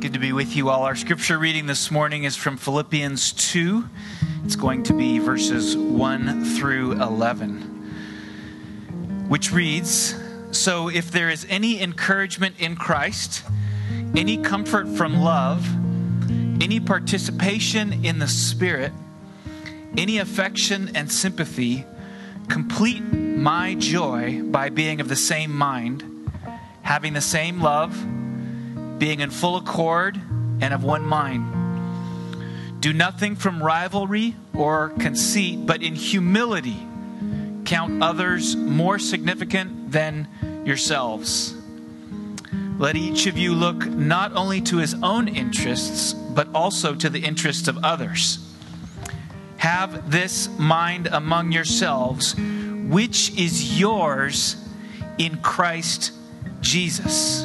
Good to be with you all. Our scripture reading this morning is from Philippians 2. It's going to be verses 1 through 11, which reads So if there is any encouragement in Christ, any comfort from love, any participation in the Spirit, any affection and sympathy, complete my joy by being of the same mind, having the same love being in full accord and of one mind. Do nothing from rivalry or conceit, but in humility count others more significant than yourselves. Let each of you look not only to his own interests, but also to the interests of others. Have this mind among yourselves, which is yours in Christ Jesus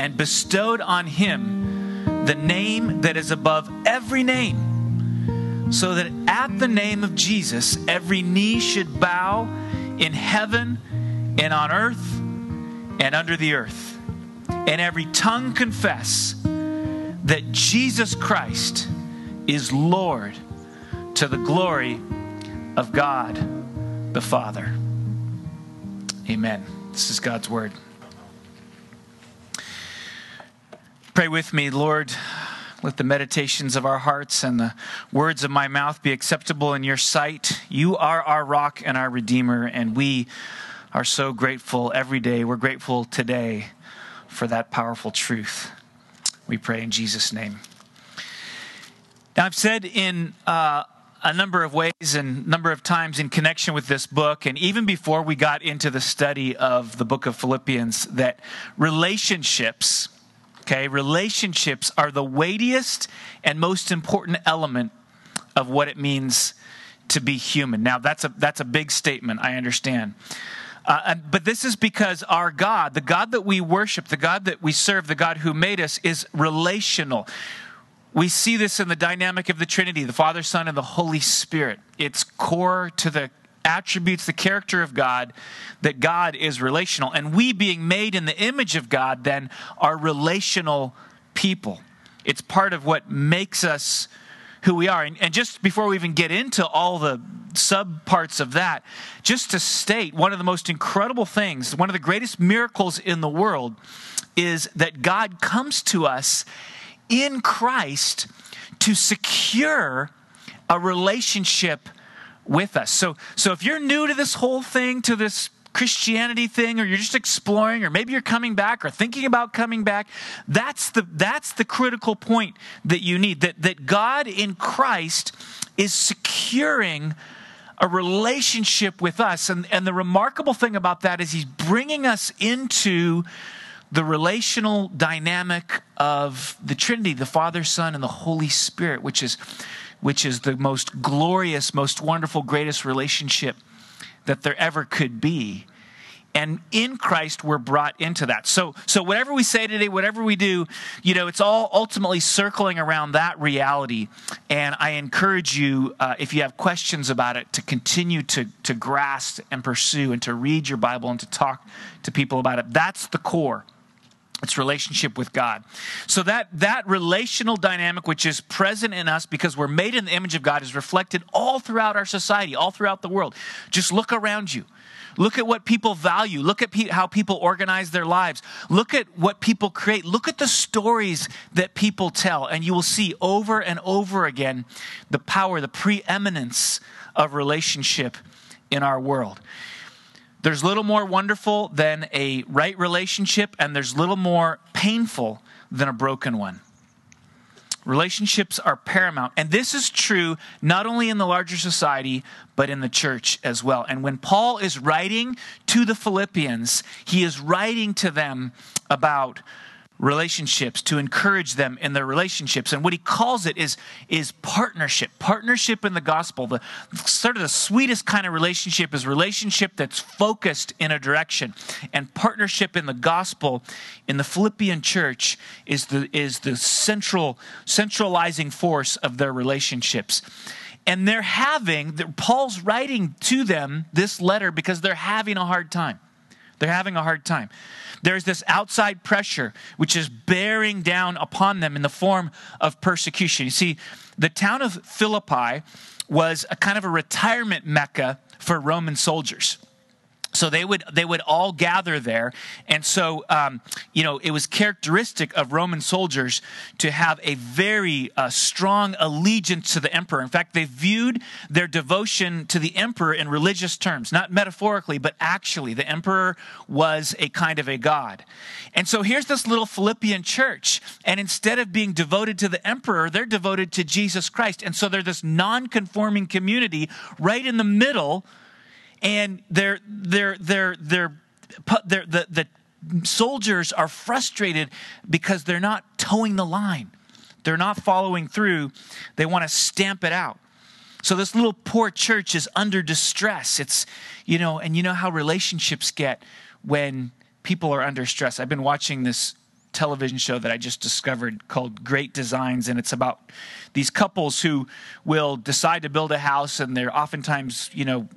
and bestowed on him the name that is above every name, so that at the name of Jesus every knee should bow in heaven and on earth and under the earth, and every tongue confess that Jesus Christ is Lord to the glory of God the Father. Amen. This is God's word. Pray with me, Lord. Let the meditations of our hearts and the words of my mouth be acceptable in your sight. You are our rock and our redeemer, and we are so grateful every day. We're grateful today for that powerful truth. We pray in Jesus' name. Now, I've said in uh, a number of ways and number of times in connection with this book, and even before we got into the study of the book of Philippians, that relationships Okay, relationships are the weightiest and most important element of what it means to be human. Now, that's a that's a big statement. I understand. Uh, but this is because our God, the God that we worship, the God that we serve, the God who made us, is relational. We see this in the dynamic of the Trinity, the Father, Son, and the Holy Spirit. It's core to the attributes the character of God, that God is relational. And we, being made in the image of God, then are relational people. It's part of what makes us who we are. And, and just before we even get into all the sub parts of that, just to state one of the most incredible things, one of the greatest miracles in the world is that God comes to us in Christ to secure a relationship with us. So, so if you're new to this whole thing, to this Christianity thing, or you're just exploring, or maybe you're coming back or thinking about coming back, that's the, that's the critical point that you need. That, that God in Christ is securing a relationship with us. And, and the remarkable thing about that is He's bringing us into the relational dynamic of the Trinity, the Father, Son, and the Holy Spirit, which is which is the most glorious, most wonderful, greatest relationship that there ever could be. And in Christ, we're brought into that. So, so whatever we say today, whatever we do, you know, it's all ultimately circling around that reality. And I encourage you, uh, if you have questions about it, to continue to, to grasp and pursue and to read your Bible and to talk to people about it. That's the core its relationship with God. So that that relational dynamic which is present in us because we're made in the image of God is reflected all throughout our society, all throughout the world. Just look around you. Look at what people value. Look at pe- how people organize their lives. Look at what people create. Look at the stories that people tell and you will see over and over again the power, the preeminence of relationship in our world. There's little more wonderful than a right relationship, and there's little more painful than a broken one. Relationships are paramount. And this is true not only in the larger society, but in the church as well. And when Paul is writing to the Philippians, he is writing to them about relationships, to encourage them in their relationships. And what he calls it is, is partnership. Partnership in the gospel. The sort of the sweetest kind of relationship is relationship that's focused in a direction. And partnership in the gospel in the Philippian church is the is the central centralizing force of their relationships and they're having paul's writing to them this letter because they're having a hard time they're having a hard time there's this outside pressure which is bearing down upon them in the form of persecution. You see, the town of Philippi was a kind of a retirement mecca for Roman soldiers so they would they would all gather there. And so um, you know it was characteristic of roman soldiers to have a very uh, strong allegiance to the emperor. In fact they viewed their devotion to the emperor in religious terms not metaphorically but actually the emperor was a kind of a god. And so here's this little philippian church and instead of being devoted to the emperor they're devoted to jesus christ. And so they're this non-conforming community right in the middle and they're they're they're they're, they're the the soldiers are frustrated because they're not toeing the line. They're not following through. They want to stamp it out. So this little poor church is under distress. It's, you know, and you know how relationships get when people are under stress. I've been watching this television show that I just discovered called Grand Designs, and it's about these couples who will decide to build a house, and they're oftentimes, you know,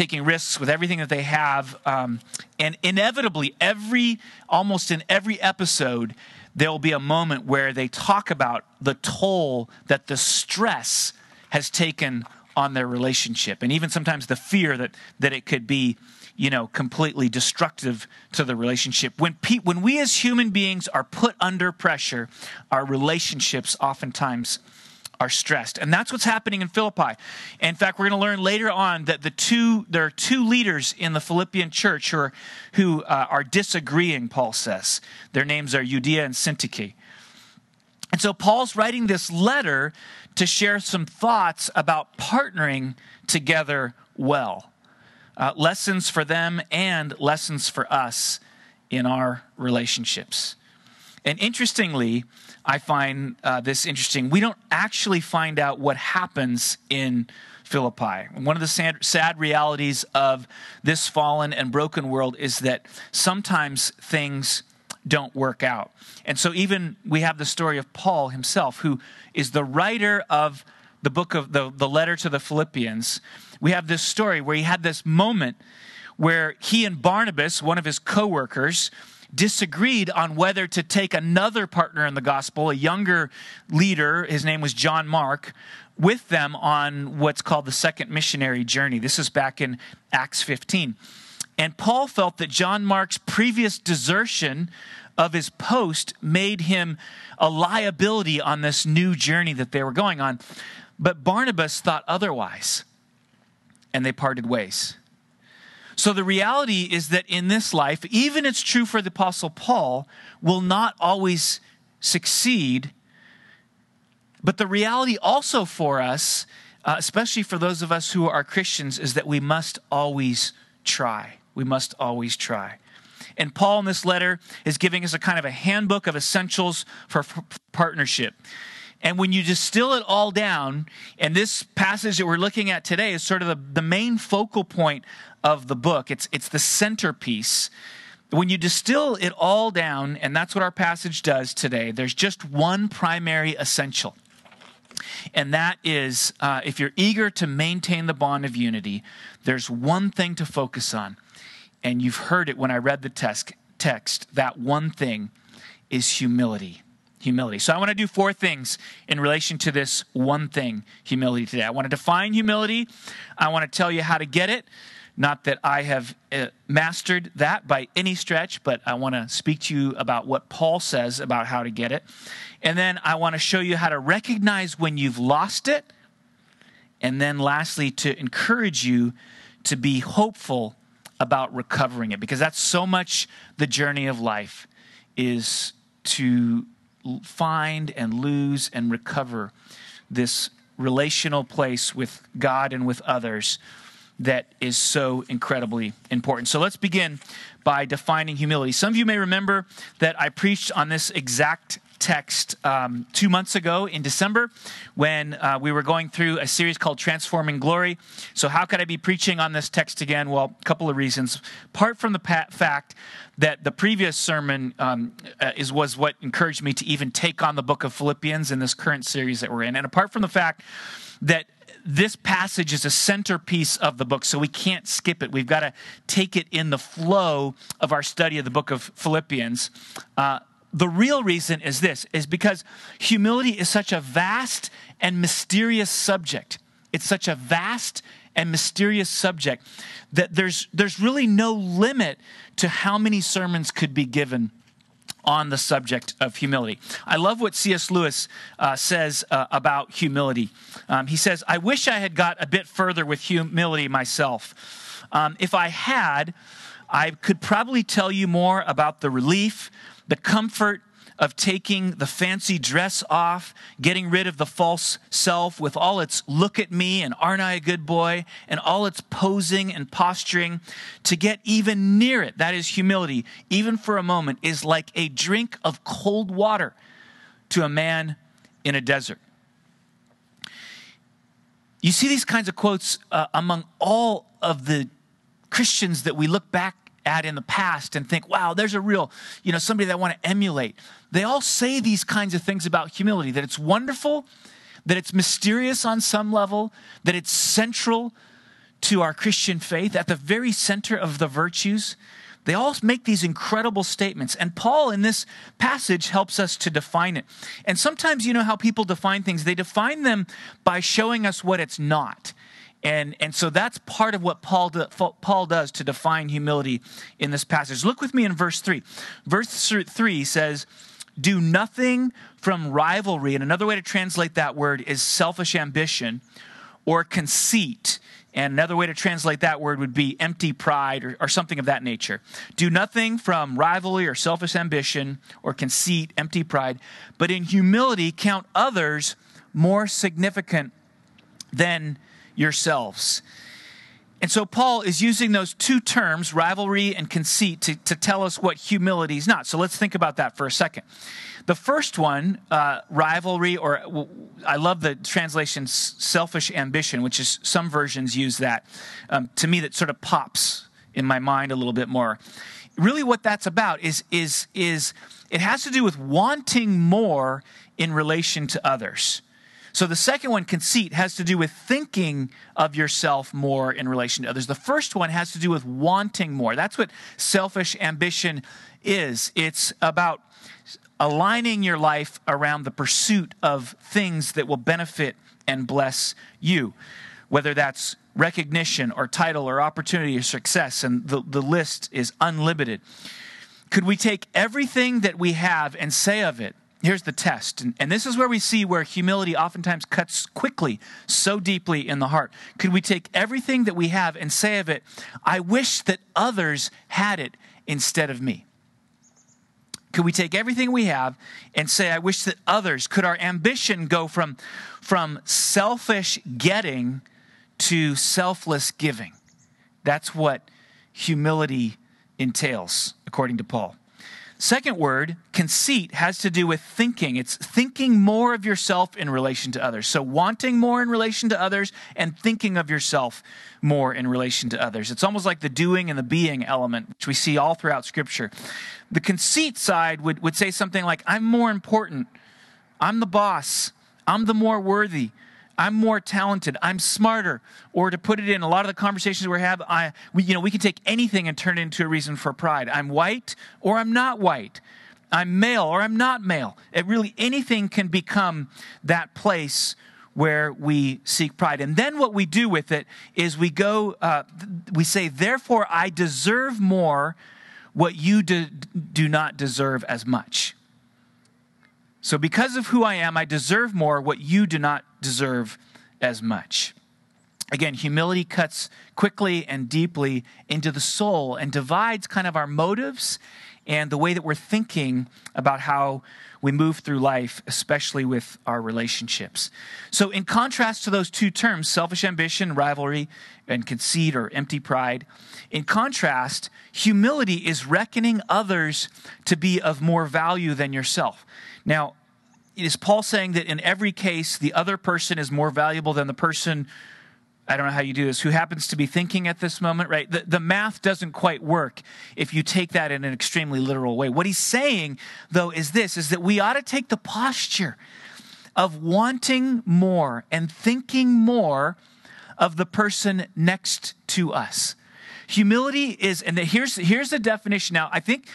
taking risks with everything that they have. Um, and inevitably, every almost in every episode, there will be a moment where they talk about the toll that the stress has taken on their relationship, and even sometimes the fear that that it could be, you know, completely destructive to the relationship. When pe- when we as human beings are put under pressure, our relationships oftentimes are stressed. And that's what's happening in Philippi. In fact, we're going to learn later on that the two there are two leaders in the Philippian church who are, who, uh, are disagreeing, Paul says. Their names are Euodia and Syntyche. And so Paul's writing this letter to share some thoughts about partnering together well. Uh, lessons for them and lessons for us in our relationships. And interestingly, I find uh, this interesting. We don't actually find out what happens in Philippi. One of the sad, sad, realities of this fallen and broken world is that sometimes things don't work out. And so, even we have the story of Paul himself, who is the writer of the book of the, the letter to the Philippians. We have this story where he had this moment where he and Barnabas, one of his co workers, disagreed on whether to take another partner in the gospel, a younger leader, his name was John Mark, with them on what's called the second missionary journey. This is back in Acts 15. And Paul felt that John Mark's previous desertion of his post made him a liability on this new journey that they were going on. But Barnabas thought otherwise, and they parted ways. So the reality is that in this life, even it's true for the Apostle Paul, will not always succeed. But the reality also for us, uh, especially for those of us who are Christians, is that we must always try. We must always try. And Paul in this letter is giving us a kind of a handbook of essentials for partnership. And when you distill it all down, and this passage that we're looking at today is sort of the, the main focal point of the book, it's, it's the centerpiece. When you distill it all down, and that's what our passage does today, there's just one primary essential. And that is uh, if you're eager to maintain the bond of unity, there's one thing to focus on. And you've heard it when I read the text. text that one thing is humility humility. So I want to do four things in relation to this one thing, humility, today. I want to define humility. I want to tell you how to get it. Not that I have uh, mastered that by any stretch, but I want to speak to you about what Paul says about how to get it. And then I want to show you how to recognize when you've lost it. And then lastly, to encourage you to be hopeful about recovering it because that's so much the journey of life is to find and lose and recover this relational place with God and with others that is so incredibly important. So let's begin by defining humility. Some of you may remember that I preached on this exact text um, two months ago in December when uh, we were going through a series called Transforming Glory. So, how could I be preaching on this text again? Well, a couple of reasons. Apart from the fact that the previous sermon um, uh, is was what encouraged me to even take on the book of Philippians in this current series that we're in, and apart from the fact that this passage is a centerpiece of the book, so we can't skip it. We've got to take it in the flow of our study of the book of Philippians. Uh, the real reason is this is because humility is such a vast and mysterious subject it's such a vast and mysterious subject that there's there's really no limit to how many sermons could be given on the subject of humility. I love what C.S. Lewis uh, says uh, about humility. Um, he says, I wish I had got a bit further with humility myself. Um, if I had, I could probably tell you more about the relief the comfort of taking the fancy dress off, getting rid of the false self with all its look at me and aren't I a good boy, and all its posing and posturing, to get even near it, that is humility, even for a moment, is like a drink of cold water to a man in a desert. You see these kinds of quotes uh, among all of the Christians that we look back at in the past and think, wow, there's a real, you know, somebody that I want to emulate. They all say these kinds of things about humility that it's wonderful, that it's mysterious on some level, that it's central to our Christian faith, at the very center of the virtues. They all make these incredible statements. And Paul, in this passage, helps us to define it. And sometimes, you know how people define things, they define them by showing us what it's not. And, and so that's part of what Paul, do, Paul does to define humility in this passage. Look with me in verse 3. Verse 3 says, Do nothing from rivalry. And another way to translate that word is selfish ambition or conceit. And another way to translate that word would be empty pride or, or, something of that nature. Do nothing from rivalry or selfish ambition or conceit, empty pride, but in humility count others more significant than yourselves. And so Paul is using those two terms, rivalry and conceit, to, to tell us what humility is not. So let's think about that for a second. The first one, uh, rivalry, or I love the translation selfish ambition, which is some versions use that. Um, to me, that sort of pops in my mind a little bit more. Really, what that's about is, is, is it has to do with wanting more in relation to others. So the second one, conceit, has to do with thinking of yourself more in relation to others. The first one has to do with wanting more. That's what selfish ambition is. It's about aligning your life around the pursuit of things that will benefit and bless you, whether that's recognition or title or opportunity or success, and the, the list is unlimited. Could we take everything that we have and say of it, here's the test. And, and, this is where we see where humility oftentimes cuts quickly, so deeply in the heart. Could we take everything that we have and say of it, I wish that others had it instead of me? Could we take everything we have and say, I wish that others, could our ambition go from, from selfish getting to selfless giving? That's what humility entails, according to Paul. Second word, conceit, has to do with thinking. It's thinking more of yourself in relation to others. So, wanting more in relation to others and thinking of yourself more in relation to others. It's almost like the doing and the being element, which we see all throughout Scripture. The conceit side would, would say something like, I'm more important. I'm the boss. I'm the more worthy. I'm more talented, I'm smarter. Or to put it in a lot of the conversations we have, I, we, you know, we can take anything and turn it into a reason for pride. I'm white or I'm not white. I'm male or I'm not male. It really, anything can become that place where we seek pride. And then what we do with it is we go, uh, we say, therefore I deserve more what you do, do not deserve as much. So, because of who I am, I deserve more what you do not deserve as much. Again, humility cuts quickly and deeply into the soul and divides kind of our motives and the way that we're thinking about how we move through life, especially with our relationships. So, in contrast to those two terms, selfish ambition, rivalry, and conceit or empty pride, in contrast, humility is reckoning others to be of more value than yourself. Now, is Paul saying that in every case, the other person is more valuable than the person I don't know how you do this, who happens to be thinking at this moment, right? The, the math doesn't quite work if you take that in an extremely literal way. What he's saying, though, is this is that we ought to take the posture of wanting more and thinking more of the person next to us. Humility is, and here's here's the definition. Now, I think,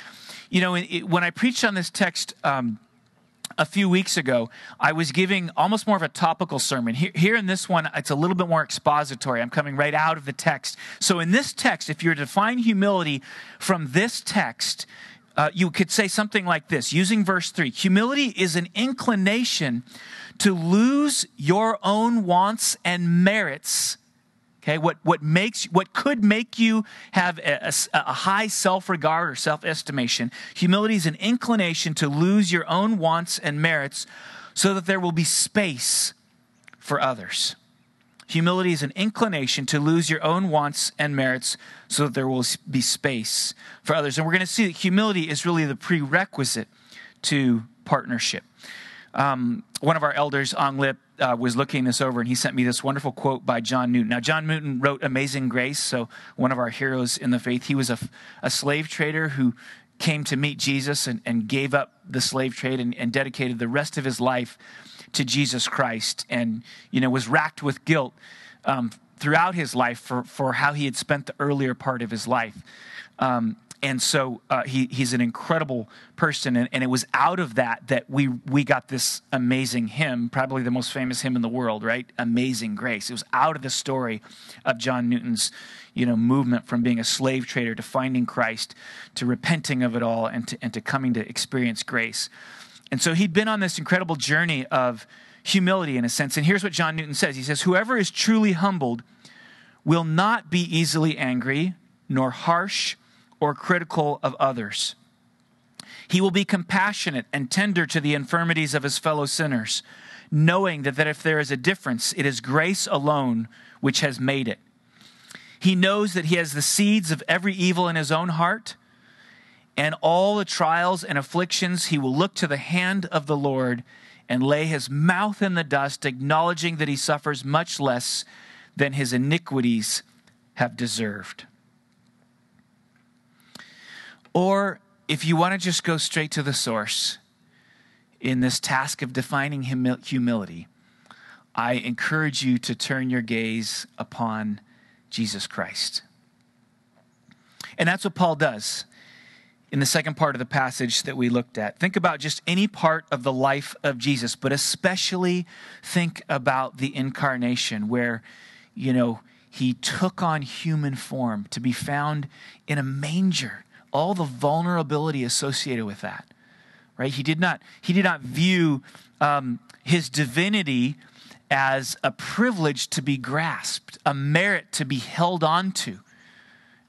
you know, when I preached on this text um, a few weeks ago, I was giving almost more of a topical sermon. Here, here, in this one, it's a little bit more expository. I'm coming right out of the text. So, in this text, if you were to define humility from this text, uh, you could say something like this using verse 3 Humility is an inclination to lose your own wants and merits Okay, what, what makes what could make you have a, a, a high self-regard or self-estimation. Humility is an inclination to lose your own wants and merits so that there will be space for others. Humility is an inclination to lose your own wants and merits so that there will be space for others. And we're going to see that humility is really the prerequisite to partnership. Um, one of our elders, Ang Lip, uh, was looking this over and he sent me this wonderful quote by John Newton. Now, John Newton wrote Amazing Grace, so one of our heroes in the faith. He was a, a slave trader who came to meet Jesus and, and gave up the slave trade and, and dedicated the rest of his life to Jesus Christ and, you know, was racked with guilt um, throughout his life for, for how he had spent the earlier part of his life. Um, and so uh, he, he's an incredible person and, and, it was out of that that we, we got this amazing hymn probably the most famous hymn in the world right? Amazing grace. It was out of the story of john newton's you know movement from being a slave trader to finding christ to repenting of it all and to, and to coming to experience grace. And so he'd been on this incredible journey of humility in a sense. And here's what john newton says. He says whoever is truly humbled will not be easily angry nor harsh or critical of others. He will be compassionate and tender to the infirmities of his fellow sinners, knowing that, that if there is a difference, it is grace alone which has made it. He knows that he has the seeds of every evil in his own heart, and all the trials and afflictions, he will look to the hand of the Lord and lay his mouth in the dust, acknowledging that he suffers much less than his iniquities have deserved. Or if you want to just go straight to the source in this task of defining humility, I encourage you to turn your gaze upon Jesus Christ. And that's what Paul does in the second part of the passage that we looked at. Think about just any part of the life of Jesus, but especially think about the incarnation where, you know, he took on human form to be found in a manger all the vulnerability associated with that right? He did not he did not view um, his divinity as a privilege to be grasped a merit to be held on to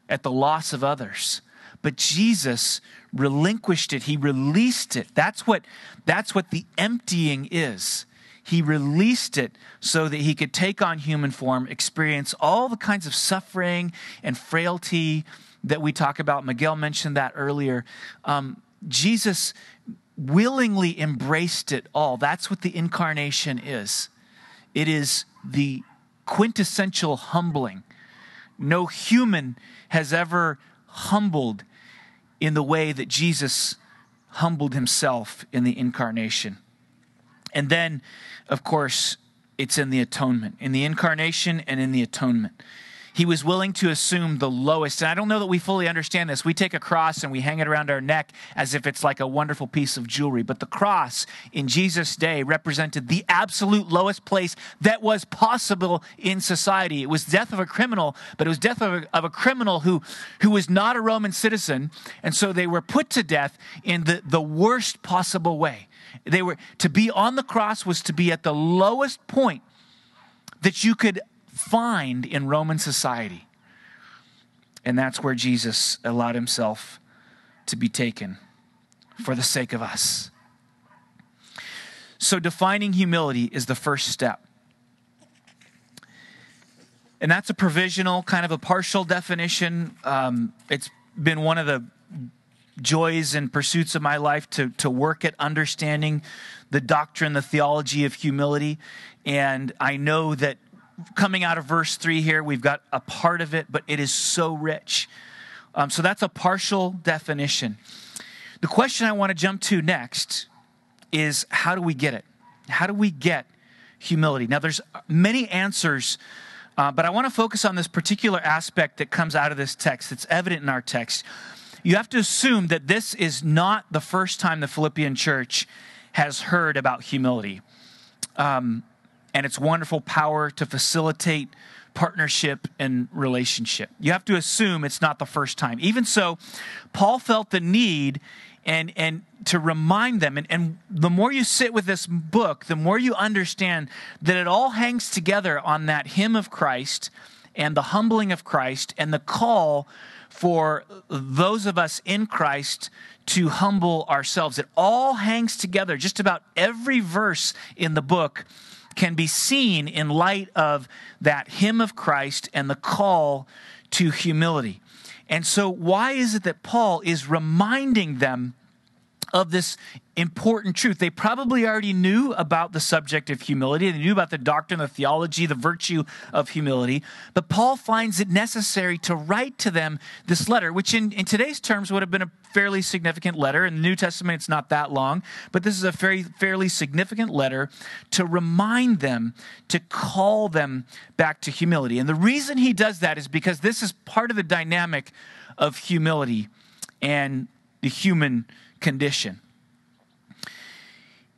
at the loss of others. But jesus relinquished it. He released it. That's what that's what the emptying is. He released it so that he could take on human form experience all the kinds of suffering and frailty that we talk about. Miguel mentioned that earlier. Um, Jesus willingly embraced it all. That's what the incarnation is. It is the quintessential humbling. No human has ever humbled in the way that Jesus humbled himself in the incarnation. And then, of course, it's in the atonement, in the incarnation and in the atonement. He was willing to assume the lowest. And I don't know that we fully understand this. We take a cross and we hang it around our neck as if it's like a wonderful piece of jewelry. But the cross in Jesus' day represented the absolute lowest place that was possible in society. It was death of a criminal, but it was death of a, of a criminal who, who was not a Roman citizen. And so they were put to death in the, the worst possible way. They were to be on the cross was to be at the lowest point that you could find in Roman society. And that's where Jesus allowed himself to be taken. for the sake of us. So, defining humility is the first step. And that's a provisional, kind of a partial definition. Um, it's been one of the joys and pursuits of my life to, to work at understanding the doctrine, the theology of humility. And I know that coming out of verse 3 here, we've got a part of it, but it is so rich. Um, so that's a partial definition. The question I want to jump to next is how do we get it? How do we get humility? Now, there's many answers, uh, but I want to focus on this particular aspect that comes out of this text. It's evident in our text. You have to assume that this is not the first time the Philippian church has heard about humility um, and its wonderful power to facilitate partnership and relationship. You have to assume it's not the first time. Even so, Paul felt the need and and to remind them and, and the more you sit with this book the more you understand that it all hangs together on that hymn of christ and the humbling of christ and the call for those of us in christ to humble ourselves it all hangs together just about every verse in the book can be seen in light of that hymn of christ and the call to humility. And so, why is it that Paul is reminding them of this important truth? They probably already knew about the subject of humility, they knew about the doctrine, the theology, the virtue of humility, but Paul finds it necessary to write to them this letter, which in, in today's terms would have been a fairly significant letter. In the New Testament, it's not that long, but this is a very, fairly significant letter to remind them, to call them back to humility. And the reason he does that is because this is part of the dynamic of humility and the human condition.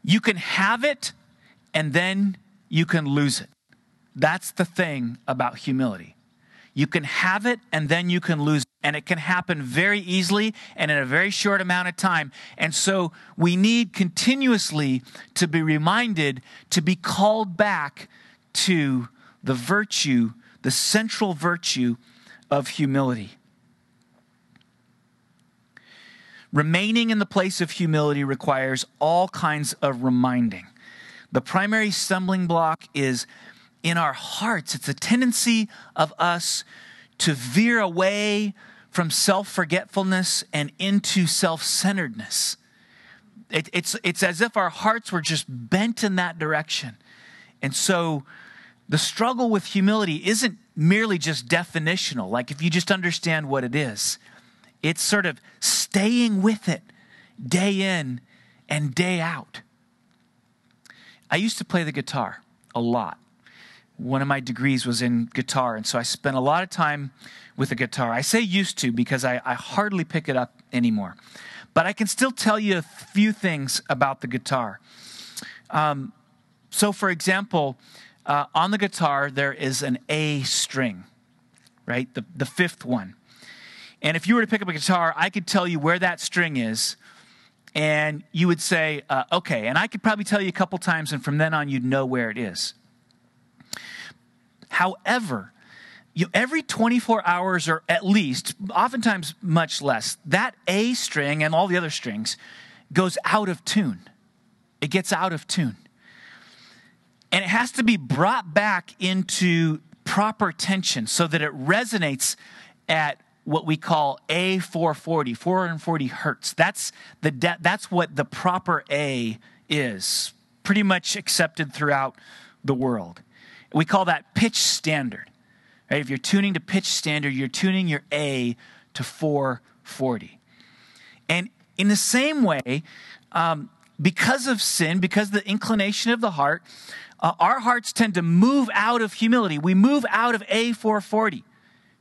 You can have it and then you can lose it. That's the thing about humility. You can have it and then you can lose it. And it can happen very easily and in a very short amount of time. And so we need continuously to be reminded to be called back to the virtue, the central virtue of humility. Remaining in the place of humility requires all kinds of reminding. The primary stumbling block is in our hearts. It's a tendency of us to veer away from self forgetfulness and into self centeredness. It, it's, it's as if our hearts were just bent in that direction. And so the struggle with humility isn't merely just definitional, like if you just understand what it is, it's sort of staying with it day in and day out. I used to play the guitar a lot one of my degrees was in guitar, and so I spent a lot of time with the guitar. I say used to because I, I hardly pick it up anymore. But I can still tell you a few things about the guitar. Um, so, for example, uh, on the guitar, there is an A string, right? The, the fifth one. And if you were to pick up a guitar, I could tell you where that string is, and you would say, uh, okay. And I could probably tell you a couple times, and from then on, you'd know where it is. However, you, every 24 hours or at least, oftentimes much less, that A string and all the other strings goes out of tune. It gets out of tune. And it has to be brought back into proper tension so that it resonates at what we call A440, 440 hertz. That's, the de- that's what the proper A is, pretty much accepted throughout the world. We call that pitch standard. Right? If you're tuning to pitch standard, you're tuning your A to 440. And in the same way, um, because of sin, because of the inclination of the heart, uh, our hearts tend to move out of humility. We move out of A440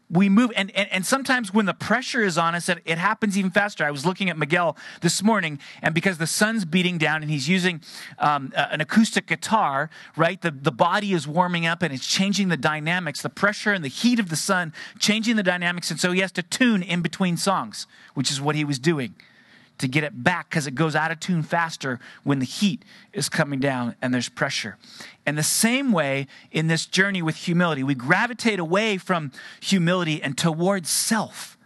we move and, and, and, sometimes when the pressure is on us it, it, happens even faster. I was looking at miguel this morning and because the sun's beating down and he's using um, an acoustic guitar right the, the body is warming up and it's changing the dynamics. The pressure and the heat of the sun changing the dynamics and so he has to tune in between songs which is what he was doing to get it back because it goes out of tune faster when the heat is coming down and there's pressure. And the same way in this journey with humility, we gravitate away from humility and towards self.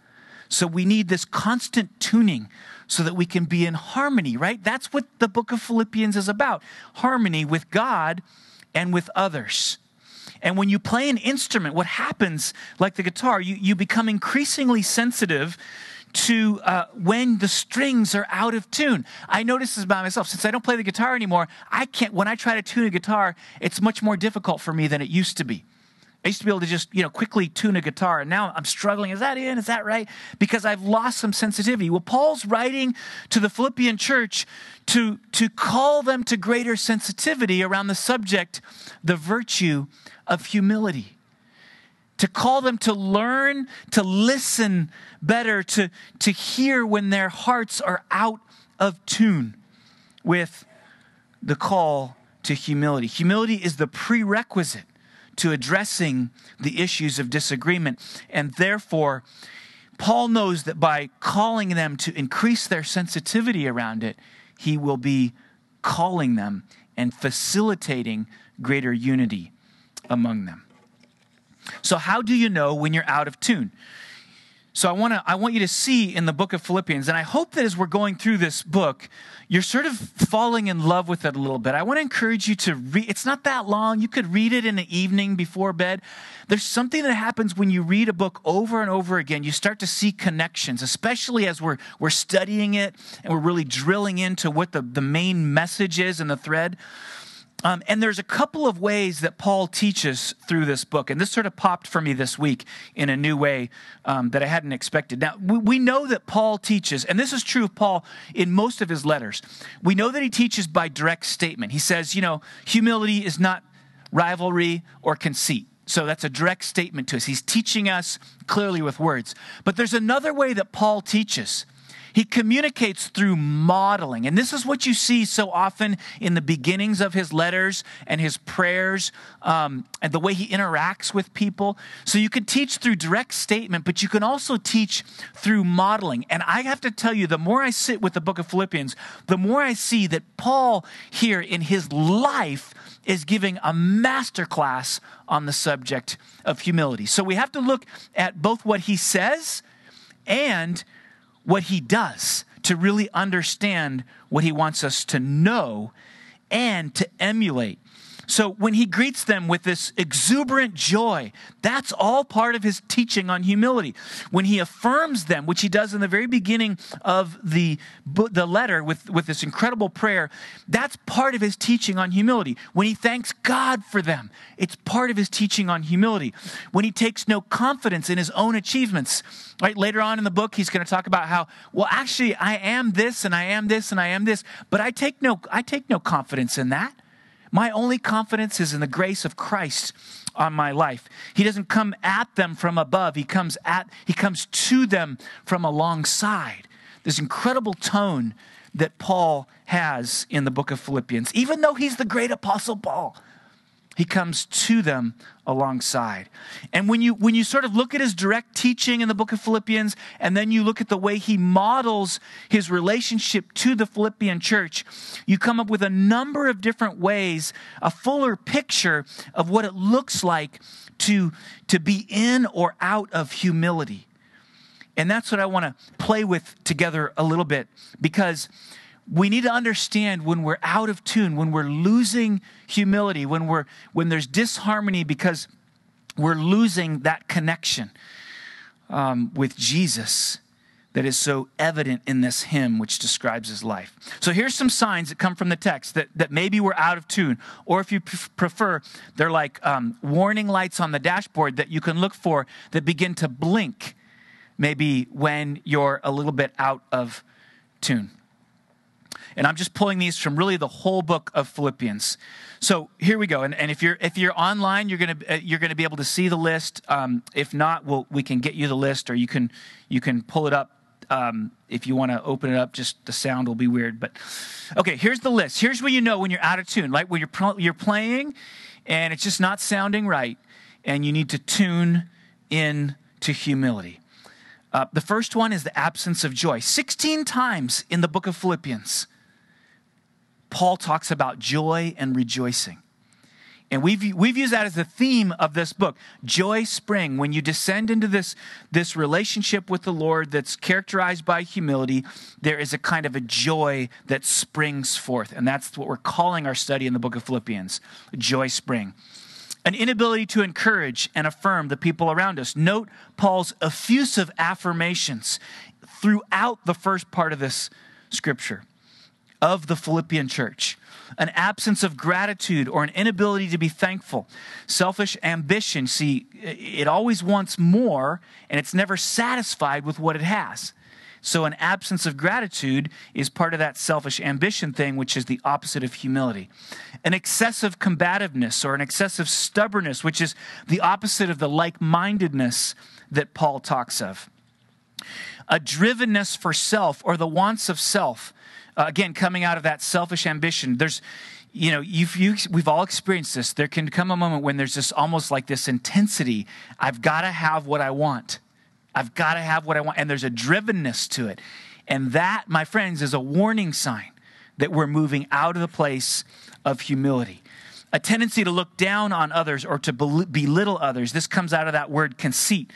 So we need this constant tuning so that we can be in harmony, right? That's what the book of Philippians is about harmony with God and with others. And when you play an instrument, what happens, like the guitar, you, you become increasingly sensitive to uh, when the strings are out of tune. I notice this about myself. Since I don't play the guitar anymore, I can't, when I try to tune a guitar, it's much more difficult for me than it used to be. I used to be able to just, you know, quickly tune a guitar, and now I'm struggling. Is that in? Is that right? Because I've lost some sensitivity. Well, Paul's writing to the Philippian church to, to call them to greater sensitivity around the subject, the virtue of humility. To call them to learn to listen better, to, to hear when their hearts are out of tune with the call to humility. Humility is the prerequisite to addressing the issues of disagreement. And therefore, Paul knows that by calling them to increase their sensitivity around it, he will be calling them and facilitating greater unity among them. So, how do you know when you're out of tune? So I want to I want you to see in the book of Philippians and I hope that as we're going through this book you're sort of falling in love with it a little bit. I want to encourage you to read it's not that long. You could read it in the evening before bed. There's something that happens when you read a book over and over again. You start to see connections, especially as we're we're studying it and we're really drilling into what the, the main message is and the thread. Um, and there's a couple of ways that Paul teaches through this book. And this sort of popped for me this week in a new way um, that I hadn't expected. Now, we, we know that Paul teaches, and this is true of Paul in most of his letters. We know that he teaches by direct statement. He says, you know, humility is not rivalry or conceit. So that's a direct statement to us. He's teaching us clearly with words. But there's another way that Paul teaches. He communicates through modeling. And this is what you see so often in the beginnings of his letters and his prayers um, and the way he interacts with people. So you can teach through direct statement, but you can also teach through modeling. And I have to tell you, the more I sit with the book of Philippians, the more I see that Paul here in his life is giving a master class on the subject of humility. So we have to look at both what he says and what he does to really understand what he wants us to know and to emulate so when he greets them with this exuberant joy, that's all part of his teaching on humility. When he affirms them, which he does in the very beginning of the, the letter with, with this incredible prayer, that's part of his teaching on humility. When he thanks God for them, it's part of his teaching on humility. When he takes no confidence in his own achievements, right? Later on in the book, he's going to talk about how, well, actually, I am this and I am this and I am this, but I take no, I take no confidence in that. My only confidence is in the grace of Christ on my life. He doesn't come at them from above. He comes at he comes to them from alongside. This incredible tone that Paul has in the book of Philippians. Even though he's the great apostle Paul, he comes to them alongside. And when you when you sort of look at his direct teaching in the book of Philippians and then you look at the way he models his relationship to the Philippian church, you come up with a number of different ways, a fuller picture of what it looks like to to be in or out of humility. And that's what I want to play with together a little bit because we need to understand when we're out of tune, when we're losing humility, when, we're, when there's disharmony because we're losing that connection um, with Jesus that is so evident in this hymn which describes his life. So here's some signs that come from the text that, that maybe we're out of tune, or if you prefer, they're like um, warning lights on the dashboard that you can look for that begin to blink maybe when you're a little bit out of tune. And I'm just pulling these from really the whole book of Philippians. So here we go. And, and if you're if you're online, you're gonna uh, you're gonna be able to see the list. Um, if not, we'll, we can get you the list, or you can you can pull it up um, if you want to open it up. Just the sound will be weird, but okay. Here's the list. Here's what you know when you're out of tune, like when you're you're playing, and it's just not sounding right, and you need to tune in to humility. Uh, the first one is the absence of joy. 16 times in the book of Philippians, Paul talks about joy and rejoicing. And we've, we've used that as the theme of this book. Joy Spring. When you descend into this, this relationship with the Lord that's characterized by humility, there is a kind of a joy that springs forth. And that's what we're calling our study in the book of Philippians Joy Spring. An inability to encourage and affirm the people around us. Note Paul's effusive affirmations throughout the first part of this scripture of the Philippian church an absence of gratitude or an inability to be thankful. Selfish ambition, see, it always wants more and it's never satisfied with what it has. So, an absence of gratitude is part of that selfish ambition thing, which is the opposite of humility. An excessive combativeness or an excessive stubbornness, which is the opposite of the like mindedness that Paul talks of. A drivenness for self or the wants of self uh, again, coming out of that selfish ambition, there's, you know, you've, you, we've all experienced this. There can come a moment when there's just almost like this intensity. I've got to have what I want. I've got to have what I want. And there's a drivenness to it. And that, my friends, is a warning sign that we're moving out of the place of humility. A tendency to look down on others or to belittle others. This comes out of that word conceit.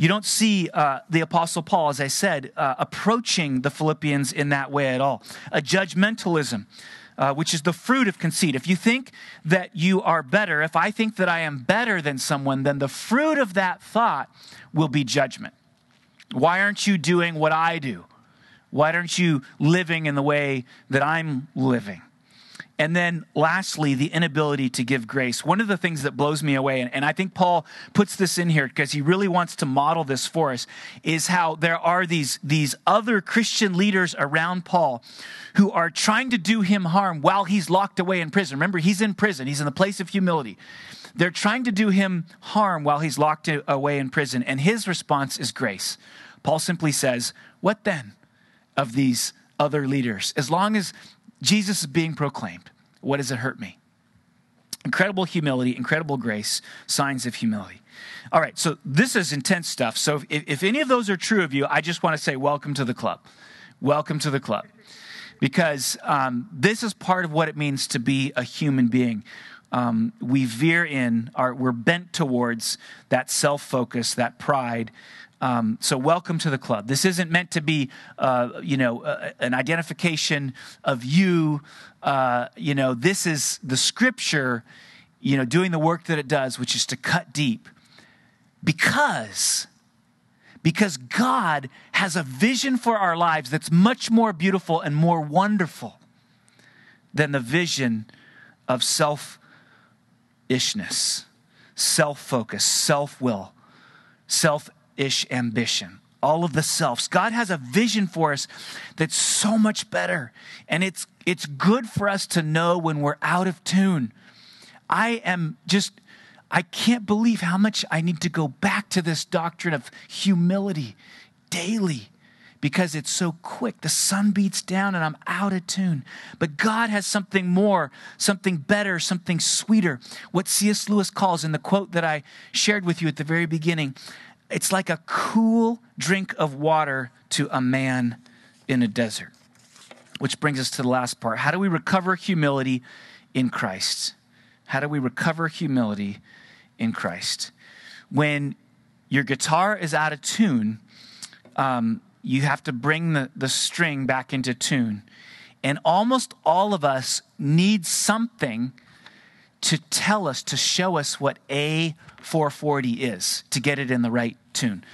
You don't see uh, the Apostle Paul, as I said, uh, approaching the Philippians in that way at all. A judgmentalism. Uh, which is the fruit of conceit. If you think that you are better, if I think that I am better than someone, then the fruit of that thought will be judgment. Why aren't you doing what I do? Why aren't you living in the way that I'm living? And then lastly, the inability to give grace. One of the things that blows me away, and, and I think Paul puts this in here because he really wants to model this for us, is how there are these, these other Christian leaders around Paul who are trying to do him harm while he's locked away in prison. Remember, he's in prison, he's in the place of humility. They're trying to do him harm while he's locked away in prison, and his response is grace. Paul simply says, What then of these other leaders? As long as Jesus is being proclaimed. What does it hurt me? Incredible humility, incredible grace, signs of humility. All right, so this is intense stuff. So if, if any of those are true of you, I just want to say welcome to the club. Welcome to the club. Because um, this is part of what it means to be a human being. Um, we veer in, our, we're bent towards that self focus, that pride, um, so, welcome to the club. This isn't meant to be, uh, you know, uh, an identification of you. Uh, you know, this is the scripture, you know, doing the work that it does, which is to cut deep. Because, because God has a vision for our lives that's much more beautiful and more wonderful than the vision of self ishness, self focus, self will, self ish ambition, all of the selves. God has a vision for us that's so much better. And it's, it's good for us to know when we're out of tune. I am just, I can't believe how much I need to go back to this doctrine of humility daily because it's so quick. The sun beats down and I'm out of tune. But God has something more, something better, something sweeter. What C.S. Lewis calls in the quote that I shared with you at the very beginning it's like a cool drink of water to a man in a desert. Which brings us to the last part. How do we recover humility in Christ? How do we recover humility in Christ? When your guitar is out of tune, um, you have to bring the, the string back into tune. And almost all of us need something to tell us, to show us what A440 is, to get it in the right tune.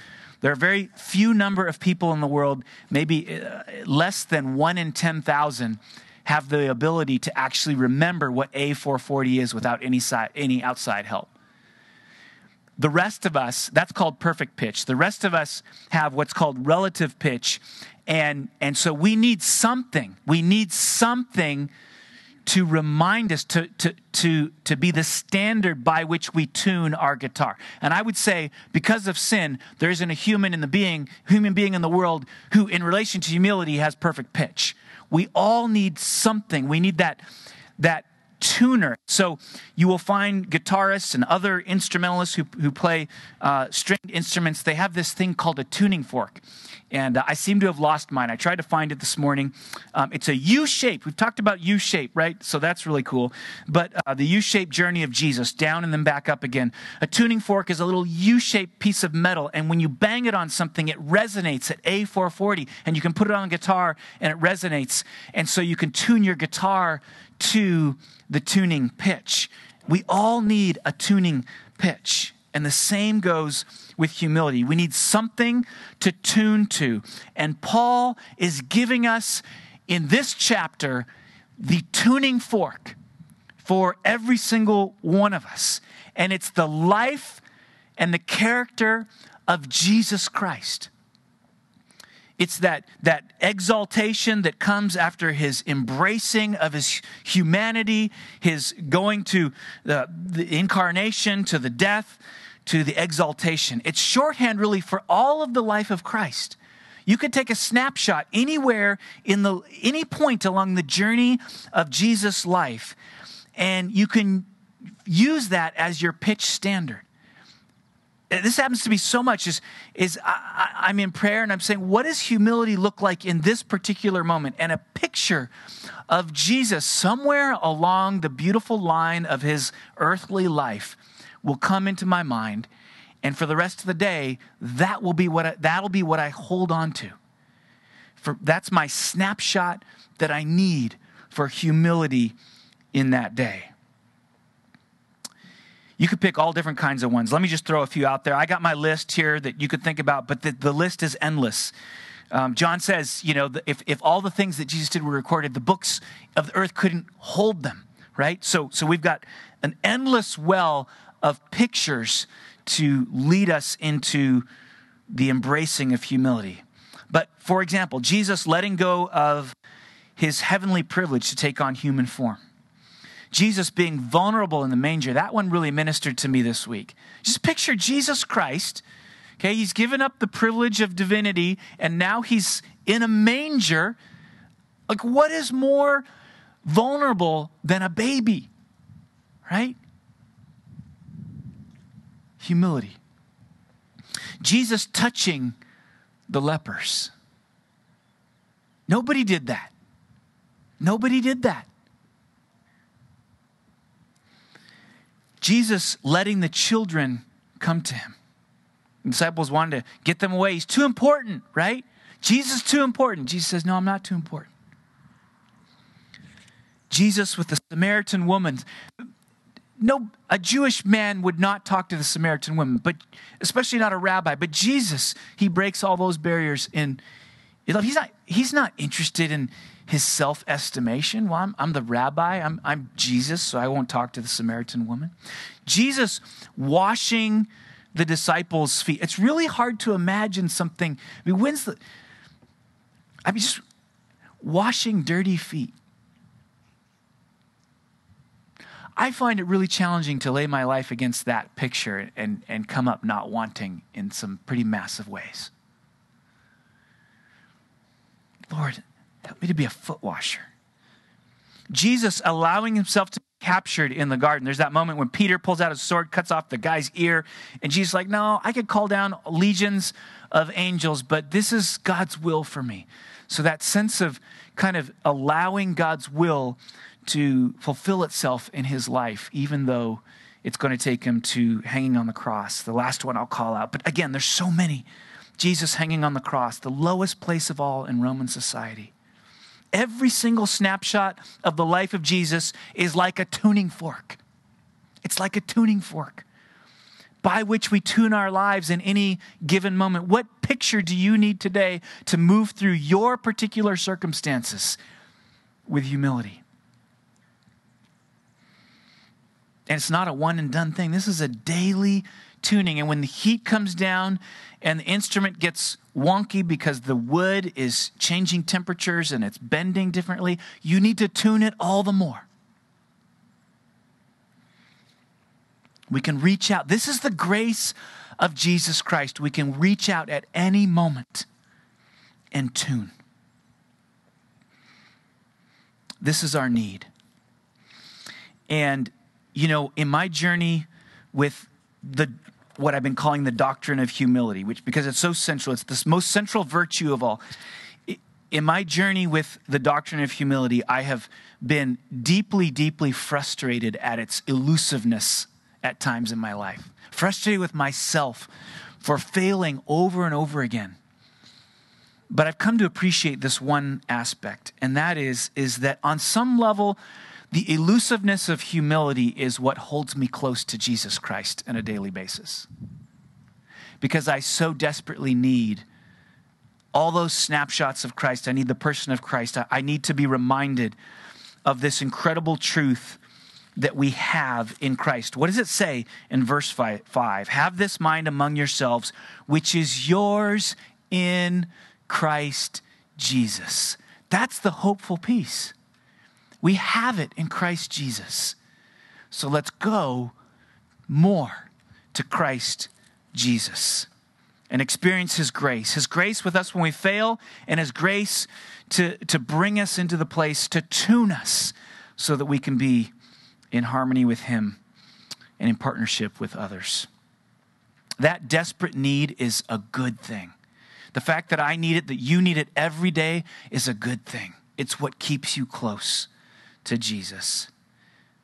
There are very few number of people in the world, maybe uh, less than one in 10,000, have the ability to actually remember what A440 is without any, any outside help. The rest of us, that's called perfect pitch. The rest of us have what's called relative pitch. And, and so we need something. We need something to remind us to, to, to, to be the standard by which we tune our guitar. And I would say, because of sin, there isn't a human in the being, human being in the world who, in relation to humility, has perfect pitch. We all need something. We need that, that tuner. So you will find guitarists and other instrumentalists who, who play uh, stringed instruments, they have this thing called a tuning fork. And uh, I seem to have lost mine. I tried to find it this morning. Um, it's a U shape. We've talked about U shape, right? So that's really cool. But uh, the U shaped journey of Jesus, down and then back up again. A tuning fork is a little U shaped piece of metal. And when you bang it on something, it resonates at A440. And you can put it on guitar and it resonates. And so you can tune your guitar to the tuning pitch. We all need a tuning pitch. And the same goes with humility. We need something to tune to. And Paul is giving us in this chapter the tuning fork for every single one of us. And it's the life and the character of Jesus Christ. It's that, that exaltation that comes after his embracing of his humanity, his going to the, the incarnation, to the death, to the exaltation. It's shorthand, really, for all of the life of Christ. You could take a snapshot anywhere in the any point along the journey of Jesus' life, and you can use that as your pitch standard Uh, this happens to me so much is, is I, am in prayer and I'm saying, what does humility look like in this particular moment? And a picture of Jesus somewhere along the beautiful line of his earthly life will come into my mind. And for the rest of the day, that will be what I, that'll be what I hold on to. For that's my snapshot that I need for humility in that day. You could pick all different kinds of ones. Let me just throw a few out there. I got my list here that you could think about, but the, the list is endless. Um, John says, you know, if, if all the things that Jesus did were recorded, the books of the earth couldn't hold them, right? So, so we've got an endless well of pictures to lead us into the embracing of humility. But for example, Jesus letting go of his heavenly privilege to take on human form. Jesus being vulnerable in the manger, that one really ministered to me this week. Just picture Jesus Christ. Okay, he's given up the privilege of divinity and now he's in a manger. Like, what is more vulnerable than a baby? Right? Humility. Jesus touching the lepers. Nobody did that. Nobody did that. Jesus letting the children come to him. The disciples wanted to get them away. He's too important, right? Jesus is too important. Jesus says, No, I'm not too important. Jesus with the Samaritan woman. No, a Jewish man would not talk to the Samaritan woman, but especially not a rabbi. But Jesus, he breaks all those barriers in. He's not, he's not interested in his self estimation. Well, I'm, I'm, the rabbi, I'm, I'm Jesus, so I won't talk to the Samaritan woman. Jesus washing the disciples' feet. It's really hard to imagine something. I mean, when's the. I mean, just washing dirty feet. I find it really challenging to lay my life against that picture and, and come up not wanting in some pretty massive ways. Lord, Help me to be a foot washer. Jesus allowing himself to be captured in the garden. There's that moment when Peter pulls out his sword, cuts off the guy's ear, and Jesus like, "No, I could call down legions of angels, but this is God's will for me." So that sense of kind of allowing God's will to fulfill itself in his life, even though it's going to take him to hanging on the cross. The last one I'll call out. But again, there's so many. Jesus hanging on the cross, the lowest place of all in Roman society. Every single snapshot of the life of Jesus is like a tuning fork. It's like a tuning fork by which we tune our lives in any given moment. What picture do you need today to move through your particular circumstances with humility? And it's not a one and done thing. This is a daily tuning. And when the heat comes down and the instrument gets wonky because the wood is changing temperatures and it's bending differently, you need to tune it all the more. We can reach out. This is the grace of Jesus Christ. We can reach out at any moment and tune. This is our need. And, you know, in my journey with the what I've been calling the doctrine of humility, which because it's so central, it's the most central virtue of all. In my journey with the doctrine of humility, I have been deeply, deeply frustrated at its elusiveness at times in my life, frustrated with myself for failing over and over again. But I've come to appreciate this one aspect, and that is, is that on some level, the elusiveness of humility is what holds me close to Jesus Christ on a daily basis. Because I so desperately need all those snapshots of Christ. I need the person of Christ. I need to be reminded of this incredible truth that we have in Christ. What does it say in verse 5? Have this mind among yourselves, which is yours in Christ Jesus. That's the hopeful peace. We have it in Christ Jesus. So let's go more to Christ Jesus and experience His grace. His grace with us when we fail, and His grace to, to bring us into the place to tune us so that we can be in harmony with Him and in partnership with others. That desperate need is a good thing. The fact that I need it, that you need it every day, is a good thing. It's what keeps you close to Jesus,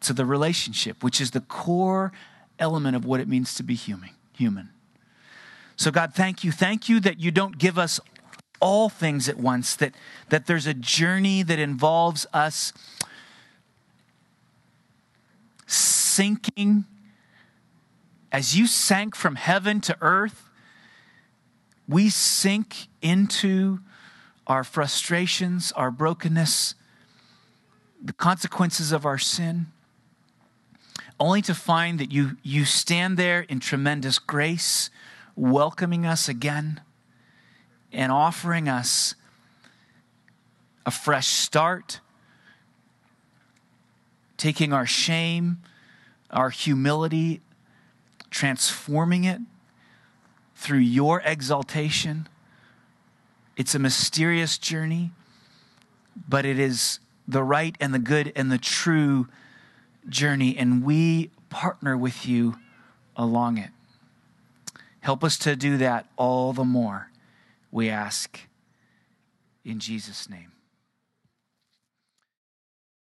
to the relationship, which is the core element of what it means to be human. human. So, God, thank you. Thank you that you don't give us all things at once, that, that there's a journey that involves us sinking. As you sank from heaven to earth, we sink into our frustrations, our brokenness, the consequences of our sin, only to find that you, you stand there in tremendous grace, welcoming us again and offering us a fresh start, taking our shame, our humility, transforming it through your exaltation. It's a mysterious journey, but it is the right and the good and the true journey, and we partner with you along it. Help us to do that all the more, we ask in Jesus' name.